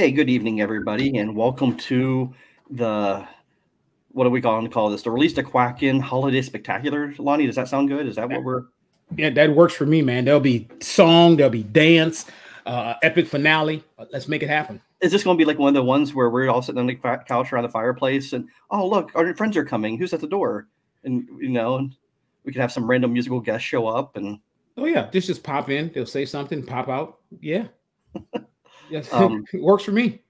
Hey, good evening, everybody, and welcome to the what are we going to call this? The Release the Quacken Holiday Spectacular. Lonnie, does that sound good? Is that what we're? Yeah, that works for me, man. There'll be song, there'll be dance, uh, epic finale. Uh, let's make it happen. Is this going to be like one of the ones where we're all sitting on the couch around the fireplace and oh look, our friends are coming. Who's at the door? And you know, and we could have some random musical guests show up and. Oh yeah, just just pop in. They'll say something, pop out. Yeah. Yes, um, it works for me.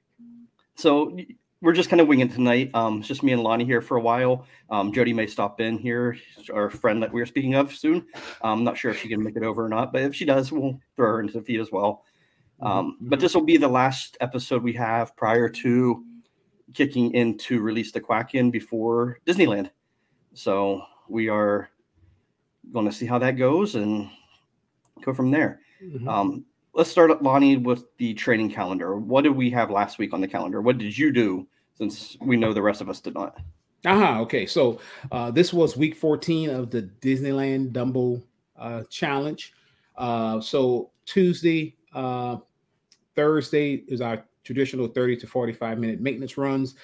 So we're just kind of winging tonight. Um, it's just me and Lonnie here for a while. Um, Jody may stop in here, our friend that we are speaking of soon. I'm not sure if she can make it over or not, but if she does, we'll throw her into the feed as well. Um, mm-hmm. But this will be the last episode we have prior to kicking into release the Quacken before Disneyland. So we are going to see how that goes and go from there. Mm-hmm. Um, let's start, Lonnie, with the training calendar. What did we have last week on the calendar? What did you do since we know the rest of us did not? Uh-huh. Okay. So uh, this was week 14 of the Disneyland Dumbo uh, Challenge. Uh, so Tuesday, uh, Thursday is our traditional 30 to 45 minute maintenance runs.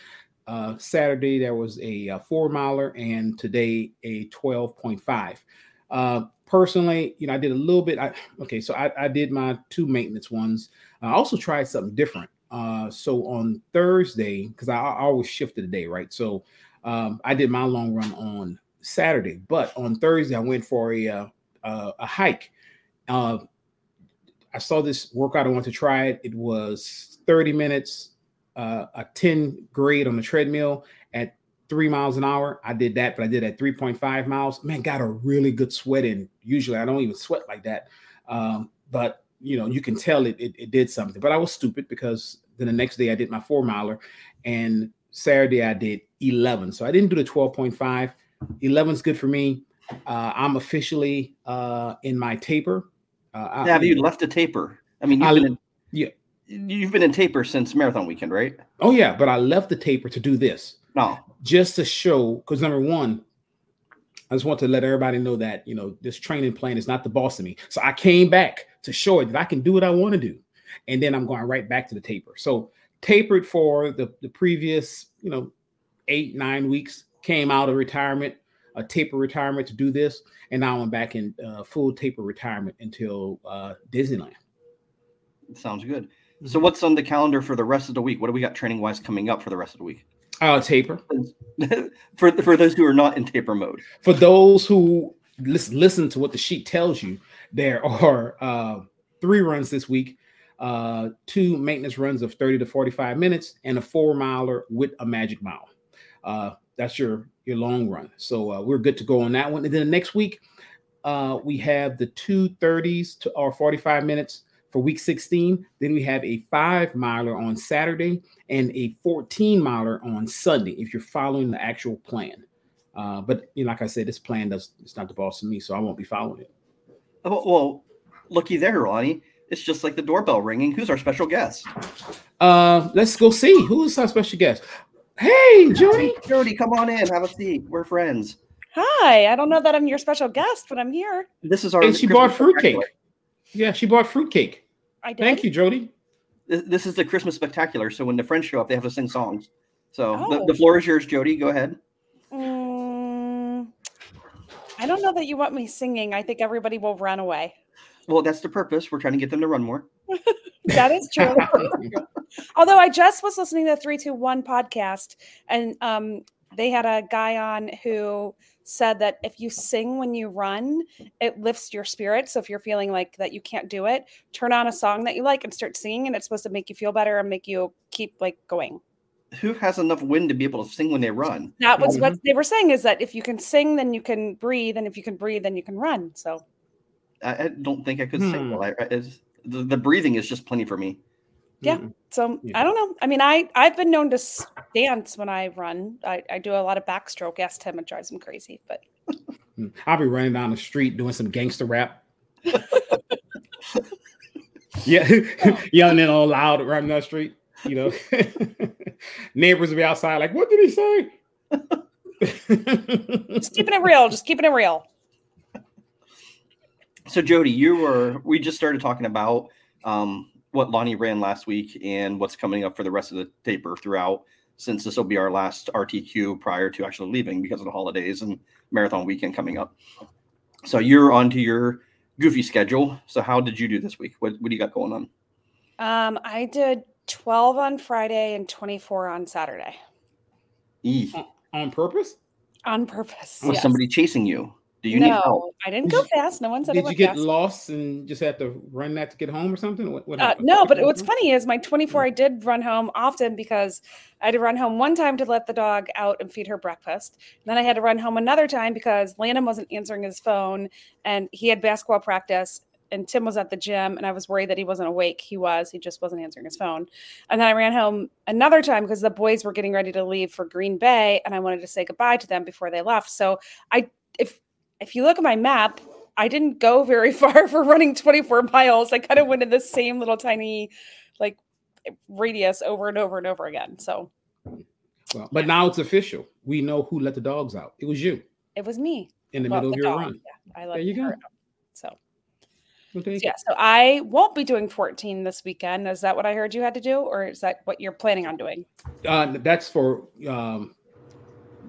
Uh, Saturday, there was a, a, four miler, and today a 12.5. Personally, you know, I did a little bit. I, okay, so I, I did my two maintenance ones. I also tried something different. Uh, so on Thursday, because I, I, always shifted the day, right? So um, I did my long run on Saturday, but on Thursday I went for a uh, a hike. Uh, I saw this workout. I wanted to try it. It was 30 minutes, uh, a 10 grade on the treadmill at three miles an hour. I did that, but I did at 3.5 miles. Man, got a really good sweat in. Usually I don't even sweat like that. Um, but you know, you can tell it, it, it did something. But I was stupid because then the next day I did my four miler and Saturday I did 11. So I didn't do the 12.5. 11 is good for me. Uh, I'm officially uh, in my taper. Uh, have you left a taper? I mean, you've I, been in, yeah, you've been in taper since marathon weekend, right? Oh yeah, but I left the taper to do this. No, just to show because number one, I just want to let everybody know that you know this training plan is not the boss of me. So I came back to show it that I can do what I want to do, and then I'm going right back to the taper. So tapered for the the previous you know eight nine weeks, came out of retirement, a taper retirement to do this, and now I'm back in uh, full taper retirement until uh, Disneyland. Sounds good. So what's on the calendar for the rest of the week? What do we got training wise coming up for the rest of the week? Uh, taper. for for those who are not in taper mode. For those who listen, listen to what the sheet tells you, there are uh, three runs this week, uh, two maintenance runs of 30 to 45 minutes, and a four miler with a magic mile. Uh, that's your your long run. So uh, we're good to go on that one. And then the next week, uh, we have the two 30s to or 45 minutes for week 16. Then we have a five miler on Saturday and a 14 miler on Sunday if you're following the actual plan. Uh, but you know, like I said, this plan does it's not the boss of me, so I won't be following it. Oh, well, looky there, Ronnie. It's just like the doorbell ringing. Who's our special guest? Uh, let's go see who is our special guest. Hey, Jody. Jody, come on in. Have a seat. We're friends. Hi. I don't know that I'm your special guest, but I'm here. This is our. And she bought fruitcake. Yeah, she bought fruitcake. I did. Thank you, Jody. This, this is the Christmas spectacular. So when the friends show up, they have to sing songs. So oh. the, the, floor is yours, Jody. Go ahead. Mm, I don't know that you want me singing. I think everybody will run away. Well, that's the purpose. We're trying to get them to run more. that is true. Although I just was listening to the 321 podcast and um, they had a guy on who said that if you sing when you run, it lifts your spirit. So if you're feeling like that you can't do it, turn on a song that you like and start singing, and it's supposed to make you feel better and make you keep like going. Who has enough wind to be able to sing when they run? That was what they were saying is that if you can sing, then you can breathe, and if you can breathe, then you can run. So I, I don't think I could hmm. sing well. I, I the, the breathing is just plenty for me. Yeah. So yeah. I don't know. I mean, I I've been known to dance when I run. I, I do a lot of backstroke. Ask Tim, it drives him crazy. But hmm. I'll be running down the street doing some gangster rap. yeah, yelling it all loud running down the street. You know, neighbors will be outside like, "What did he say?" just keeping it real. Just keeping it real. So Jody, you were. We just started talking about um, what Lonnie ran last week and what's coming up for the rest of the taper throughout, since this will be our last RTQ prior to actually leaving because of the holidays and marathon weekend coming up. So you're onto your goofy schedule. So how did you do this week? What, what do you got going on? Um, I did 12 on Friday and 24 on Saturday E. On purpose? on purpose. Was yes. somebody chasing you? Do you need help? no, I didn't go fast. No one said I Did you get fast. lost and just had to run that to get home or something? What, what Uh, happened? no, but what's funny is my 24, I did run home often because I had to run home one time to let the dog out and feed her breakfast. And then I had to run home another time because Landon wasn't answering his phone and he had basketball practice and Tim was at the gym and I was worried that he wasn't awake. He was, he just wasn't answering his phone. And then I ran home another time because the boys were getting ready to leave for Green Bay and I wanted to say goodbye to them before they left. So I, if, if you look at my map, I didn't go very far for running 24 miles. I kind of went in the same little tiny, like, radius over and over and over again. So Well, but now it's official. We know who let the dogs out. It was you it was me. in the Well, middle of your dog, run. Yeah, I let There you go. out. So, Well, there you so yeah, so I won't be doing 14 this weekend. Is that what I heard you had to do, or is that what you're planning on doing? Uh, that's for um,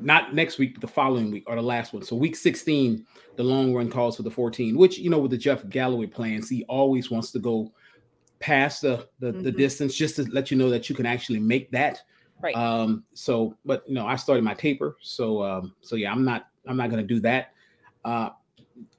not next week, but the following week or the last one. So week 16, the long run calls for the 14, which you know with the Jeff Galloway plans, he always wants to go past the the, the Mhm. distance just to let you know that you can actually make that. Right. Um, so, but you know, I started my taper, so um, so yeah, I'm not I'm not gonna do that. Uh,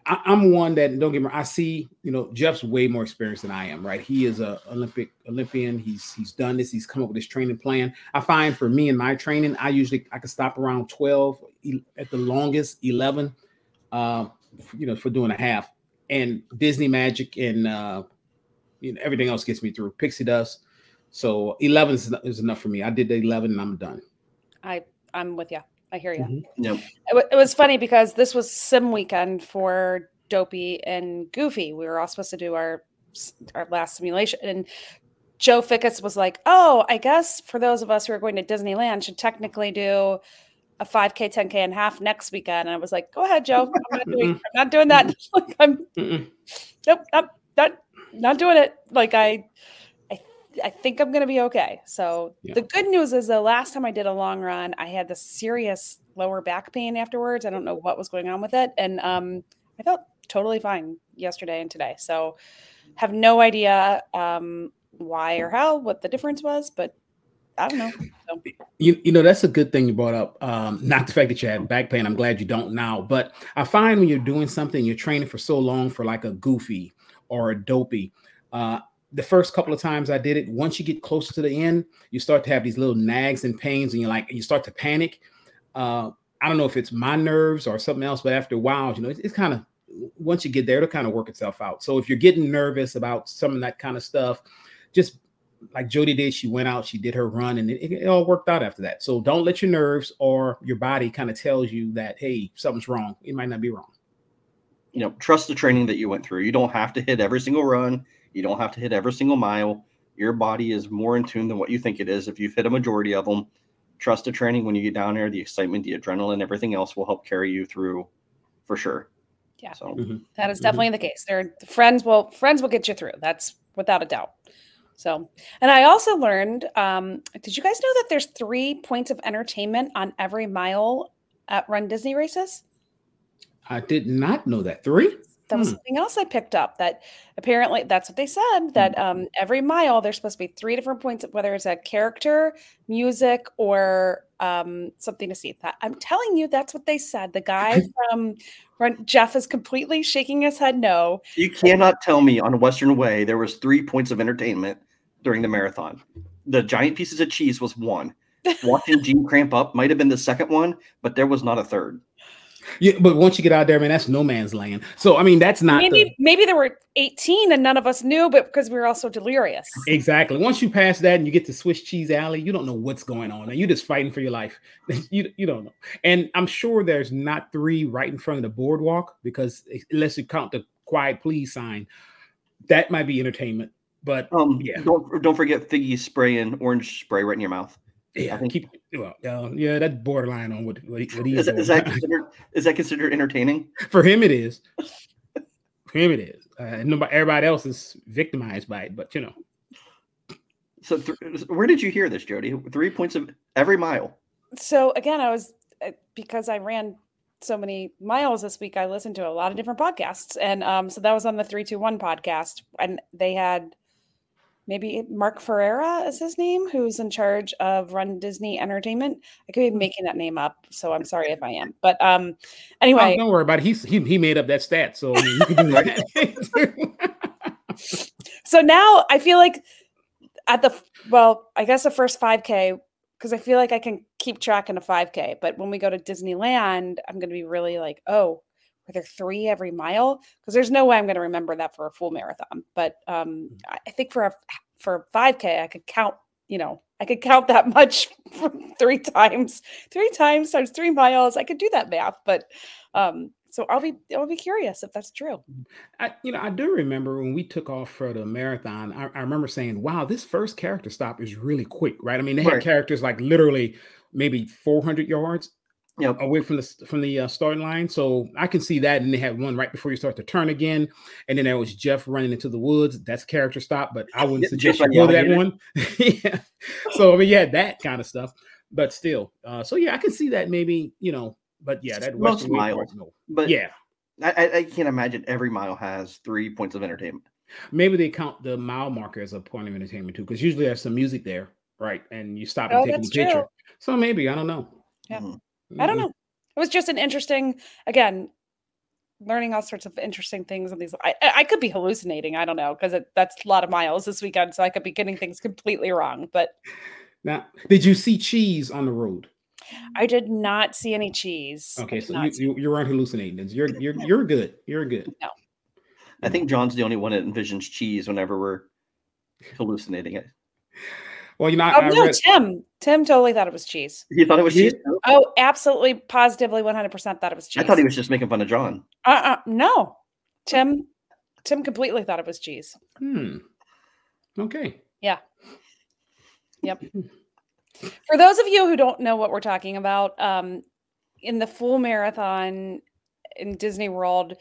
I, I'm one that don't get me. I see, you know, Jeff's way more experienced than I am. Right? He is a Olympic Olympian. He's he's done this. He's come up with his training plan. I find for me and my training, I usually I can stop around 12 e- at the longest 11. Uh, you know, for doing a half. And Disney Magic and uh, you know everything else gets me through. Pixie Dust. So 11 is, enough for me. I did the 11 and I'm done. I I'm with you. I hear you. Mhm. Yep. It, wa- it was funny because this was sim weekend for Dopey and Goofy. We were all supposed to do our our last simulation, and Joe Fickets was like, "Oh, I guess for those of us who are going to Disneyland, should technically do a 5K, 10K, and half next weekend." And I was like, "Go ahead, Joe. I'm not doing. I'm not doing that. Like, I'm Mm-mm. nope, I'm not not doing it. Like I, I, think I'm gonna be okay. So Yeah. the good news is the last time I did a long run, I had the serious lower back pain afterwards. I don't know what was going on with it, and um, I felt totally fine yesterday and today. So have no idea um why or how what the difference was, but I don't know. So You, you know that's a good thing you brought up. Um, not the fact that you had back pain. I'm glad you don't now. But I find when you're doing something, you're training for so long for like a goofy or a dopey. Uh, the first couple of times I did it, once you get closer to the end, you start to have these little nags and pains, and you're like, you start to panic. Uh, I don't know if it's my nerves or something else, but after a while, you know, it's, it's kind of once you get there, it'll kind of work itself out. So if you're getting nervous about some of that kind of stuff, just like Jody did, she went out, she did her run, and it, it all worked out after that. So don't let your nerves or your body kind of tells you that hey, something's wrong. It might not be wrong. you know, trust the training that you went through. You don't have to hit every single run. You don't have to hit every single mile. Your body is more in tune than what you think it is. If you've hit a majority of them, trust the training when you get down there. The excitement, the adrenaline, everything else will help carry you through for sure. Yeah. So That is Mhm. definitely the case. Their friends will friends will get you through. That's without a doubt. So, and I also learned. Um, did you guys know that there's three points of entertainment on every mile at Run Disney races? I did not know that. Three? That was Hmm. something else I picked up. That apparently that's what they said. That um, every mile there's supposed to be three different points, whether it's a character, music, or um, something to see. That I'm telling you, that's what they said. The guy from Run, Jeff is completely shaking his head no. you cannot tell me on Western Way there was three points of entertainment during the marathon. The giant pieces of cheese was one. Watching Gene cramp up might have been the second one, but there was not a third. Yeah, but once you get out there, man, that's no man's land. So I mean, that's not maybe the, maybe there were 18 and none of us knew, but because we were all so delirious. exactly. Once you pass that and you get to Swiss Cheese Alley, you don't know what's going on, and you're just fighting for your life. you you don't know. And I'm sure there's not three right in front of the boardwalk because unless you count the quiet please sign, that might be entertainment. But Um, Yeah. don't don't forget Figgy spray and orange spray right in your mouth. Yeah, I think- keep well, uh, yeah, that's borderline on what what, he, what he's Is, doing. is that considered is that considered entertaining? For him, it is. For him, it is. Uh, nobody, everybody else is victimized by it, but you know, So, th- where did you hear this, Jody? Three points of every mile. So again, I was uh, because I ran so many miles this week. I listened to a lot of different podcasts, and um, so that was on the three two one podcast, and they had maybe Mark Ferreira is his name, who's in charge of Run Disney Entertainment. I could be Hmm. making that name up, so I'm sorry if I am. But um, Oh, anyway, don't worry about it. He's, he he made up that stat, so I mean, you can do that. so now I feel like at the well, I guess the first 5K because I feel like I can keep track in a 5K. But when we go to Disneyland, I'm going to be really like, oh, are there three every mile? Because there's no way I'm going to remember that for a full marathon. But um, I I think for a for 5K, I could count. You know, I could count that much three times, three times times three miles. I could do that math, but um, so I'll be I'll be curious if that's true. I, you know, I do remember when we took off for the marathon. I, I remember saying, "Wow, this first character stop is really quick." Right? I mean, they had characters like literally maybe 400 yards Yep. away from the from the uh, starting line. So I can see that. And they had one right before you start to turn again, and then there was Jeff running into the woods. That's character stop, but I wouldn't suggest you go to that one. yeah. So I mean, yeah, that kind of stuff. But still, uh, so yeah, I can see that maybe you know. But yeah, that Most Western Way miles. part, no. But yeah, I, I, I can't imagine every mile has three points of entertainment. maybe they count the mile marker as a point of entertainment too, because usually there's some music there, right? And you stop and Oh, take a picture. true. So maybe I don't know. Yeah. Mhm. I don't Mhm. know. It was just an interesting, again, learning all sorts of interesting things. And these, I, I I could be hallucinating. I don't know because that's a lot of miles this weekend, so I could be getting things completely wrong. But Now, did you see cheese on the road? I did not see any cheese. Okay, so you, see- you you weren't hallucinating. then. You're you're you're good. You're good. No, I think John's the only one that envisions cheese whenever we're hallucinating it. Well, you know, I, oh I no, read, Tim. Tim totally thought it was cheese. He thought it was Yeah. cheese? Oh, absolutely, positively, one hundred percent thought it was cheese. I thought he was just making fun of John. Uh, uh no, Tim. Tim completely thought it was cheese. hmm. Okay. Yeah. Yep. For those of you who don't know what we're talking about, um, in the full marathon in Disney World,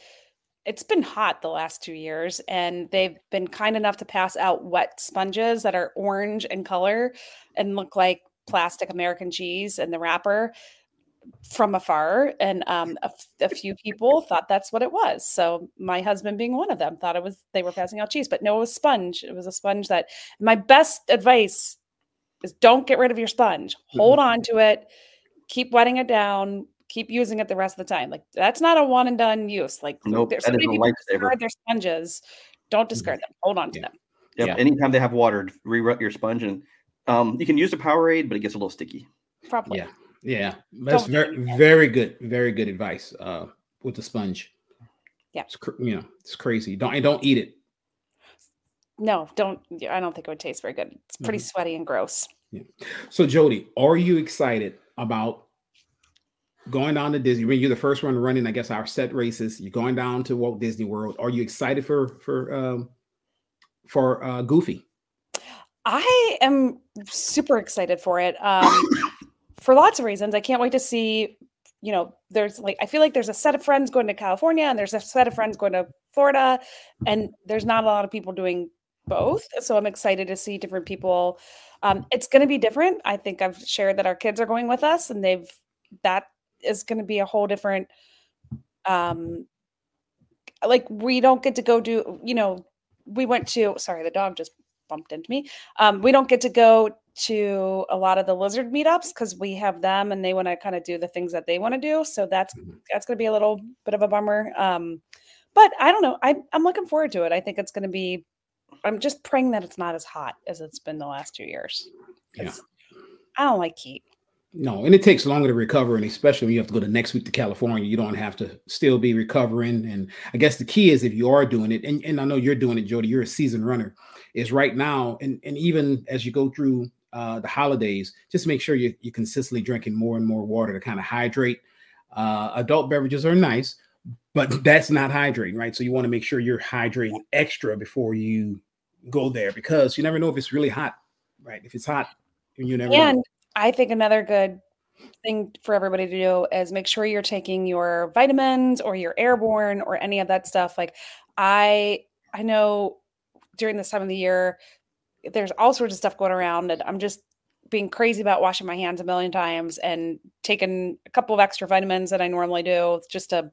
it's been hot the last two years, and they've been kind enough to pass out wet sponges that are orange in color and look like plastic American cheese in the wrapper from afar. And um, a, a few people thought that's what it was. So my husband, being one of them, thought it was they were passing out cheese, but no, it was sponge. It was a sponge that. My best advice is don't get rid of your sponge. Hold on to it. Keep wetting it down. Keep using it the rest of the time. Like that's not a one and done use. Like Nope, there's that so is many a people discard their sponges. Don't discard them. Hold on to Yeah. them. Yep. Yeah. Anytime they have water, re-rut your sponge, and um, you can use the Powerade, but it gets a little sticky. Probably. Yeah. Yeah. That's Don't very do very good. Very good advice. Uh, with the sponge. Yeah. It's cr- you know it's crazy. Don't don't eat it. No, don't. I don't think it would taste very good. It's pretty Mhm. sweaty and gross. Yeah. So Jody, are you excited about going down to Disney? When you're the first one running, I guess our set races. You're going down to Walt Disney World. Are you excited for for um for uh Goofy? I am super excited for it. Um, for lots of reasons. I can't wait to see. You know, there's like I feel like there's a set of friends going to California, and there's a set of friends going to Florida, and there's not a lot of people doing both. So I'm excited to see different people. Um, it's going to be different. I think I've shared that our kids are going with us, and they've that is going to be a whole different. Um, like we don't get to go do. You know, we went to. Sorry, the dog just bumped into me. Um, we don't get to go to a lot of the lizard meetups because we have them and they want to kind of do the things that they want to do. So that's Mhm. that's going to be a little bit of a bummer. Um, but I don't know. I, I'm looking forward to it. I think it's going to be. I'm just praying that it's not as hot as it's been the last two years yeah. I don't like heat. No, and it takes longer to recover, and especially when you have to go the next week to California, you don't have to still be recovering. And I guess the key is if you are doing it, and, and I know you're doing it, Jody, you're a seasoned runner, is right now, and, and even as you go through uh, the holidays, just make sure you, you're consistently drinking more and more water to kind of hydrate. Uh, adult beverages are nice, but that's not hydrating, right? So you want to make sure you're hydrating extra before you go there because you never know if it's really hot, right? If it's hot, you never know. I think another good thing for everybody to do is make sure you're taking your vitamins or your airborne or any of that stuff. Like I I know during this time of the year, there's all sorts of stuff going around, and I'm just being crazy about washing my hands a million times and taking a couple of extra vitamins that I normally do just to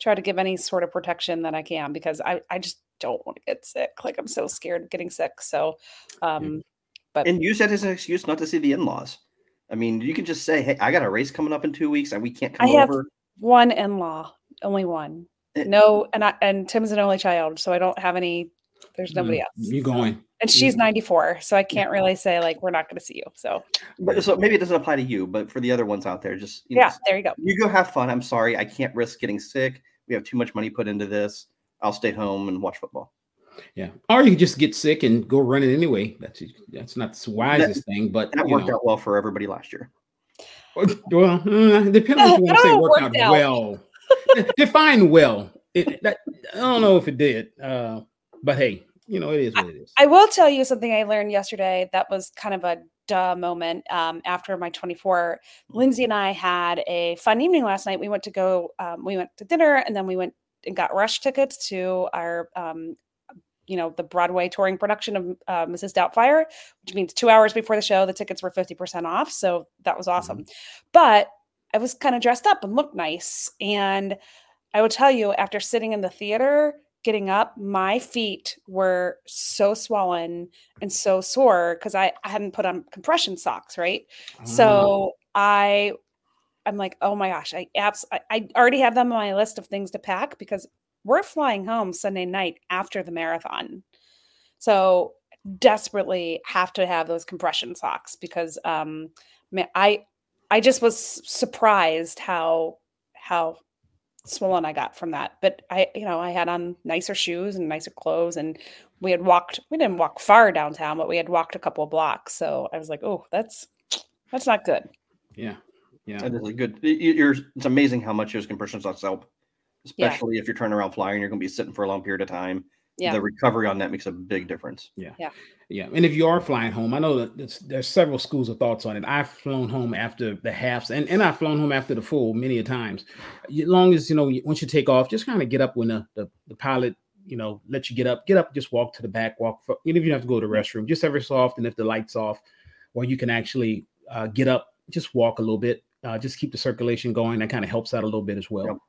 try to give any sort of protection that I can because I, I just don't want to get sick. Like I'm so scared of getting sick. So, um, but And use that as an excuse not to see the in-laws. I mean, you can just say, "Hey, I got a race coming up in two weeks, and we can't come I have- over." one in-law, only one. Eh. No, and I and Tim's an only child, so I don't have any. There's nobody Mm, else, You going? and she's 94, so I can't really say like we're not going to see you. So But so maybe it doesn't apply to you, but for the other ones out there, just you know, yeah, there you go. you go have fun. I'm sorry, I can't risk getting sick. We have too much money put into this. I'll stay home and watch football. Yeah. Or you could just get sick and go run it anyway. That's that's not the wisest thing, but That worked know. out well for everybody last year. Well, uh, depending on what you want to say, worked worked out out. well. Define well. It, that, I don't know if it did, uh, but hey, you know it is what it is. I will tell you something I learned yesterday that was kind of a duh moment. Um, after my 24, Lindsay and I had a fun evening last night. We went to go, um, we went to dinner and then we went and got rush tickets to our, um, you know, the Broadway touring production of uh, Mrs. Doubtfire, which means two hours before the show, the tickets were 50% off. So that was awesome. But I was kind of dressed up and looked nice. And I will tell you, after sitting in the theater, getting up, my feet were so swollen and so sore because I, I hadn't put on compression socks, right? Ah, So I I'm like, oh my gosh, I abs I, I already have them on my list of things to pack because we're flying home Sunday night after the marathon. So desperately have to have those compression socks because um man, I I just was surprised how how swollen I got from that. But I, you know, I had on nicer shoes and nicer clothes and we had walked we didn't walk far downtown, but we had walked a couple of blocks. So I was like, oh, that's that's not good. yeah, yeah. That is a good. y- y- You're, it's amazing how much those compression socks help, Yeah. especially if you're turning around flying. You're going to be sitting for a long period of time. Yeah. The recovery on that makes a big difference. Yeah, Yeah. Yeah. and if you are flying home, I know that there's, there's several schools of thoughts on it. I've flown home after the halves, and, and I've flown home after the full many a times. As long as you know, once you take off, just kind of get up when the, the the pilot, you know, let you get up, get up, just walk to the back, walk. For, even if you have to go to the restroom, just every so often, if the lights off, or you can actually uh, get up, just walk a little bit, uh, just keep the circulation going. That kind of helps out a little bit as well.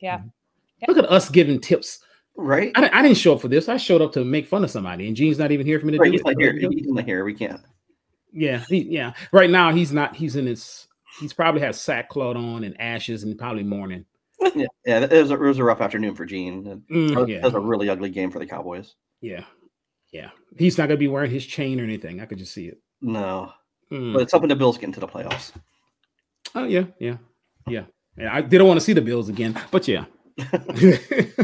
Yep. Yeah. Mhm. Yeah. Look at us giving tips. Right? I, I didn't show up for this. I showed up to make fun of somebody, and Gene's not even here for me to Right. do He's it. not here. But, He's not here. We can't. Yeah, he, yeah. Right now he's not. He's in his. He's probably has sackcloth on and ashes and probably mourning. Yeah. Yeah. It was a, it was a rough afternoon for Gene. It Mm, was, yeah, was a really ugly game for the Cowboys. yeah, yeah. He's not gonna be wearing his chain or anything. I could just see it. No, Mm. but it's hoping the Bills get into the playoffs. Oh yeah, yeah, yeah. Yeah, I didn't want to see the Bills again, but yeah.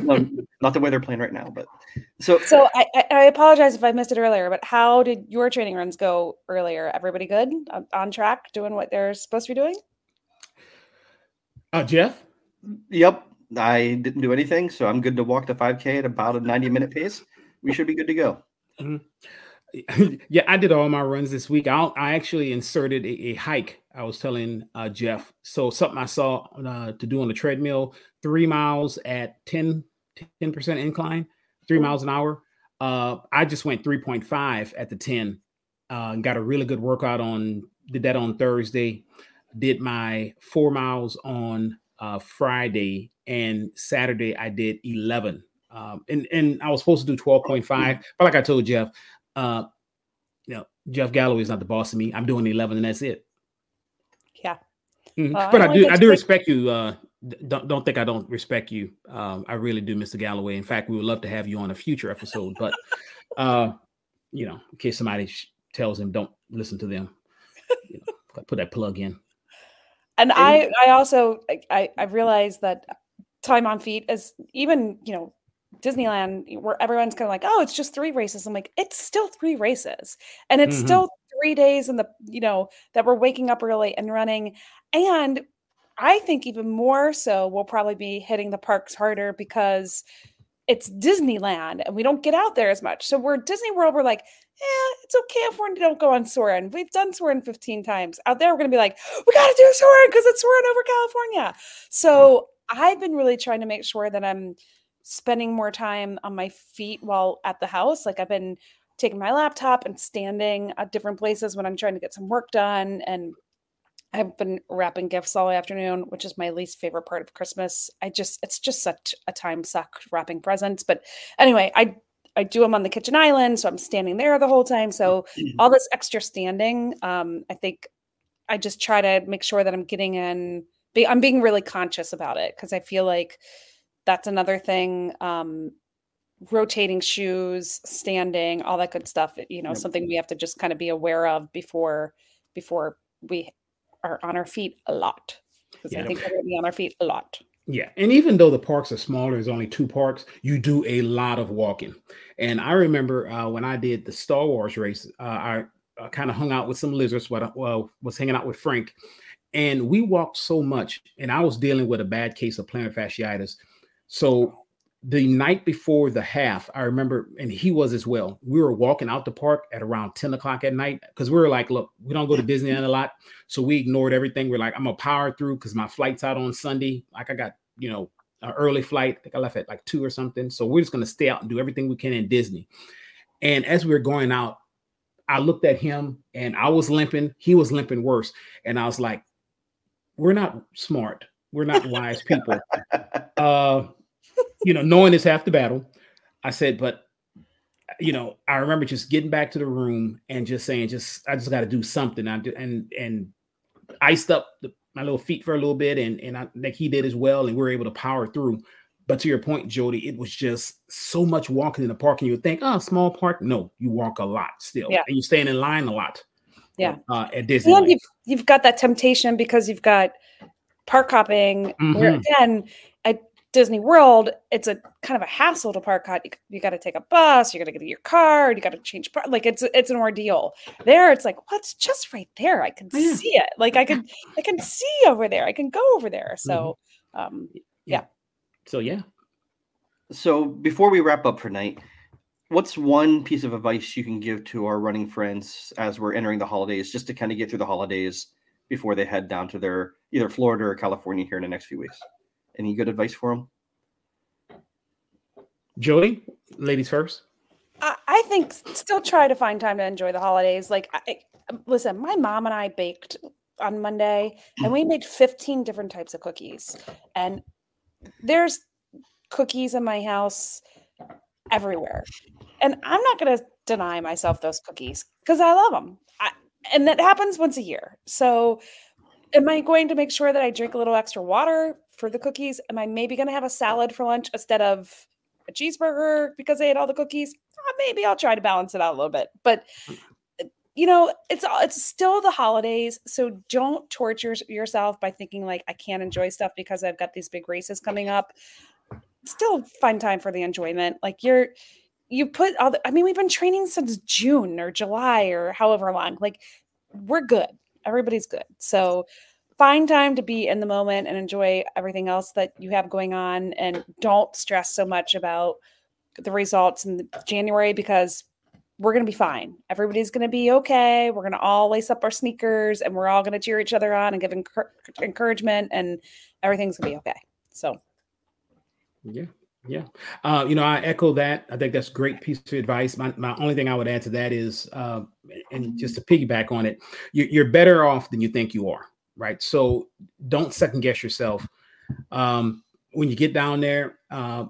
no, not the way they're playing right now. But so So I, I, I apologize if I missed it earlier, but how did your training runs go earlier? Everybody good? On, on track, doing what they're supposed to be doing? uh, Jeff. Yep, I didn't do anything, so I'm good to walk the 5K at about a 90 minute pace. We should be good to go. yeah, I did all my runs this week. I I actually inserted a, a hike. I was telling uh, Jeff. So something I saw uh, to do on the treadmill, three miles at 10 percent incline, three miles an hour. Uh, I just went 3.5 at the 10. Uh, got a really good workout on. Did that on Thursday. Did my four miles on uh, Friday and Saturday. I did 11. Um, and and I was supposed to do 12.5, but like I told Jeff, uh, you know, Jeff Galloway is not the boss of me. I'm doing the 11 and that's it. Yeah. Mhm. Well, I but I only do, I do respect you. Uh, don't don't think I don't respect you. Um, I really do, Mr. Galloway. In fact, we would love to have you on a future episode. But uh, you know, in case somebody sh- tells him don't listen to them, you know, put that plug in. And I, I also, I- I, I realized that time on feet is even, you know, Disneyland, where everyone's kind of like, oh, it's just three races. I'm like, it's still three races, and it's Mhm. still three days in the, you know, that we're waking up early and running. And I think even more so, we'll probably be hitting the parks harder because it's Disneyland and we don't get out there as much. So we're Disney World, we're like, yeah, it's okay if we don't go on Soarin'. We've done Soarin' 15 times. Out there, we're going to be like, we got to do Soarin' because it's Soarin' over California. So I've been really trying to make sure that I'm spending more time on my feet while at the house. Like I've been taking my laptop and standing at different places when I'm trying to get some work done. And I've been wrapping gifts all afternoon, which is my least favorite part of Christmas. I just, it's just such a time suck wrapping presents. But anyway, I, I do them on the kitchen island. So I'm standing there the whole time. So all this extra standing, um, I think I just try to make sure that I'm getting in, be, I'm being really conscious about it because I feel like that's another thing. Um, rotating shoes, standing, all that good stuff. You know, yep. something we have to just kind of be aware of before before we are on our feet a lot. Because yeah. I think we're going to be on our feet a lot. Yeah, and even though the parks are smaller, there's only two parks. You do a lot of walking, and I remember uh, when I did the Star Wars race, uh, I uh, kind of hung out with some lizards. But well, was hanging out with Frank, and we walked so much. And I was dealing with a bad case of plantar fasciitis, so the night before the half, I remember, and he was as well. We were walking out the park at around 10 o'clock at night because we were like, look, we don't go to Disneyland a lot. So we ignored everything. We're like, I'm gonna power through because my flight's out on Sunday. Like I got, you know, an early flight. I think I left at like two or something. So we're just gonna stay out and do everything we can in Disney. And as we were going out, I looked at him and I was limping. He was limping worse. And I was like, we're not smart. We're not wise people. Uh you know, knowing is half the battle. I said, but you know, I remember just getting back to the room and just saying, just I just got to do something. I do, and and iced up the, my little feet for a little bit, and and I, like he did as well, and we were able to power through. But to your point, Jody, it was just so much walking in the park, and you would think, oh, small park. No, you walk a lot still, yeah. and you're staying in line a lot. Yeah, uh, at Disney. And you've you've got that temptation because you've got park hopping, mm-hmm. where again, Disney World, it's a kind of a hassle to park hot. You, you got to take a bus, you got to get in your car, you got to change part. Like it's it's an ordeal. There, it's like, well, it's just right there. I can oh, yeah. see it. Like I can I can see over there. I can go over there. So, mm-hmm. um, yeah. So yeah. So before we wrap up for night, what's one piece of advice you can give to our running friends as we're entering the holidays, just to kind of get through the holidays before they head down to their either Florida or California here in the next few weeks? Any good advice for them? Joey, ladies first. I, think still try to find time to enjoy the holidays. Like, I, listen, my mom and I baked on Monday, and we made 15 different types of cookies. And there's cookies in my house everywhere. And I'm not going to deny myself those cookies because I love them. I, and that happens once a year. So, am I going to make sure that I drink a little extra water for the cookies? Am I maybe going to have a salad for lunch instead of a cheeseburger because I ate all the cookies? Uh, maybe I'll try to balance it out a little bit. But you know, it's it's still the holidays, so don't torture yourself by thinking like I can't enjoy stuff because I've got these big races coming up. Still find time for the enjoyment. Like you're you put all the I mean, we've been training since June or July or however long. Like we're good. Everybody's good. So find time to be in the moment and enjoy everything else that you have going on and don't stress so much about the results in January because we're going to be fine. Everybody's going to be okay. We're going to all lace up our sneakers and we're all going to cheer each other on and give encouragement and everything's going to be okay. So yeah. Yeah. Uh, you know, I echo that. I think that's great piece of advice. My, my only thing I would add to that is, uh, and just to piggyback on it, you, are better off than you think you are right? So don't second guess yourself. Um, when you get down there, uh,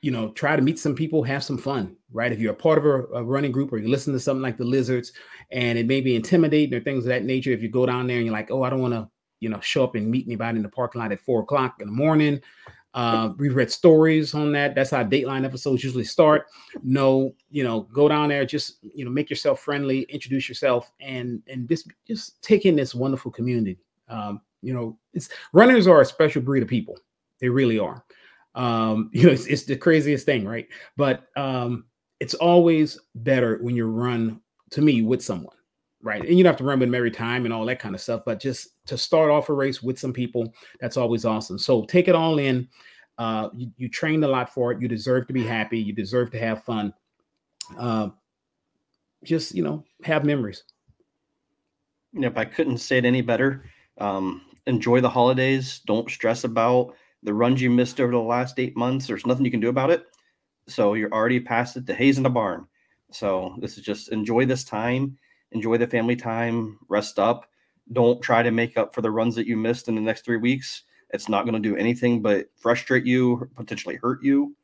you know, try to meet some people, have some fun, right? If you're a part of a, a, running group or you listen to something like the Lizards, and it may be intimidating or things of that nature. If you go down there and you're like, oh, I don't want to, you know, show up and meet anybody in the parking lot at four o'clock in the morning. Uh, we've read stories on that. That's how Dateline episodes usually start. No, you know, go down there, just you know, make yourself friendly, introduce yourself, and and just just take in this wonderful community. Um, you know, it's runners are a special breed of people. They really are. Um, you know, it's, it's the craziest thing, right? But um, it's always better when you run to me with someone, right? And you don't have to run with them every time and all that kind of stuff, but just to start off a race with some people, that's always awesome. So take it all in. Uh, you, you trained a lot for it. You deserve to be happy. You deserve to have fun. Uh, just you know, have memories. Yep, I couldn't say it any better. Um, enjoy the holidays. Don't stress about the runs you missed over the last eight months. There's nothing you can do about it. So you're already past it. The hay's in the barn. So this is just enjoy this time, enjoy the family time, rest up. Don't try to make up for the runs that you missed in the next three weeks. It's not going to do anything but frustrate you, potentially hurt you.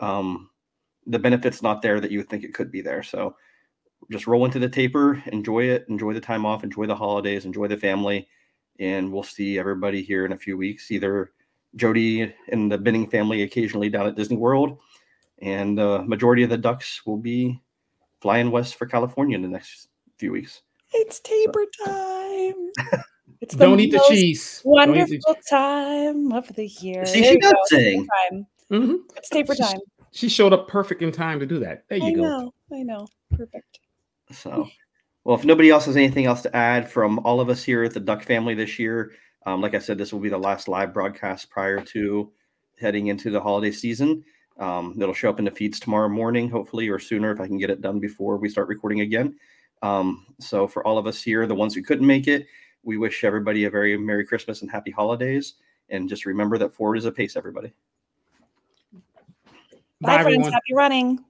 Um, the benefit's not there that you think it could be there. So just roll into the taper, enjoy it, enjoy the time off, enjoy the holidays, enjoy the family, and we'll see everybody here in a few weeks. Either Jody and the Binning family occasionally down at Disney World, and the uh, majority of the ducks will be flying west for California in the next few weeks. It's taper time. It's Don't eat the cheese. Wonderful the time of the year. See, there she does sing. Mm-hmm. It's taper time. She, she, showed up perfect in time to do that. There you I go. I know. I know. Perfect. So, well, if nobody else has anything else to add from all of us here at the Duck family this year, um, like I said, this will be the last live broadcast prior to heading into the holiday season. Um, it'll show up in the feeds tomorrow morning, hopefully, or sooner if I can get it done before we start recording again. Um, so, for all of us here, the ones who couldn't make it, we wish everybody a very Merry Christmas and Happy Holidays. And just remember that forward is a pace, everybody. Bye, Bye friends. Happy running.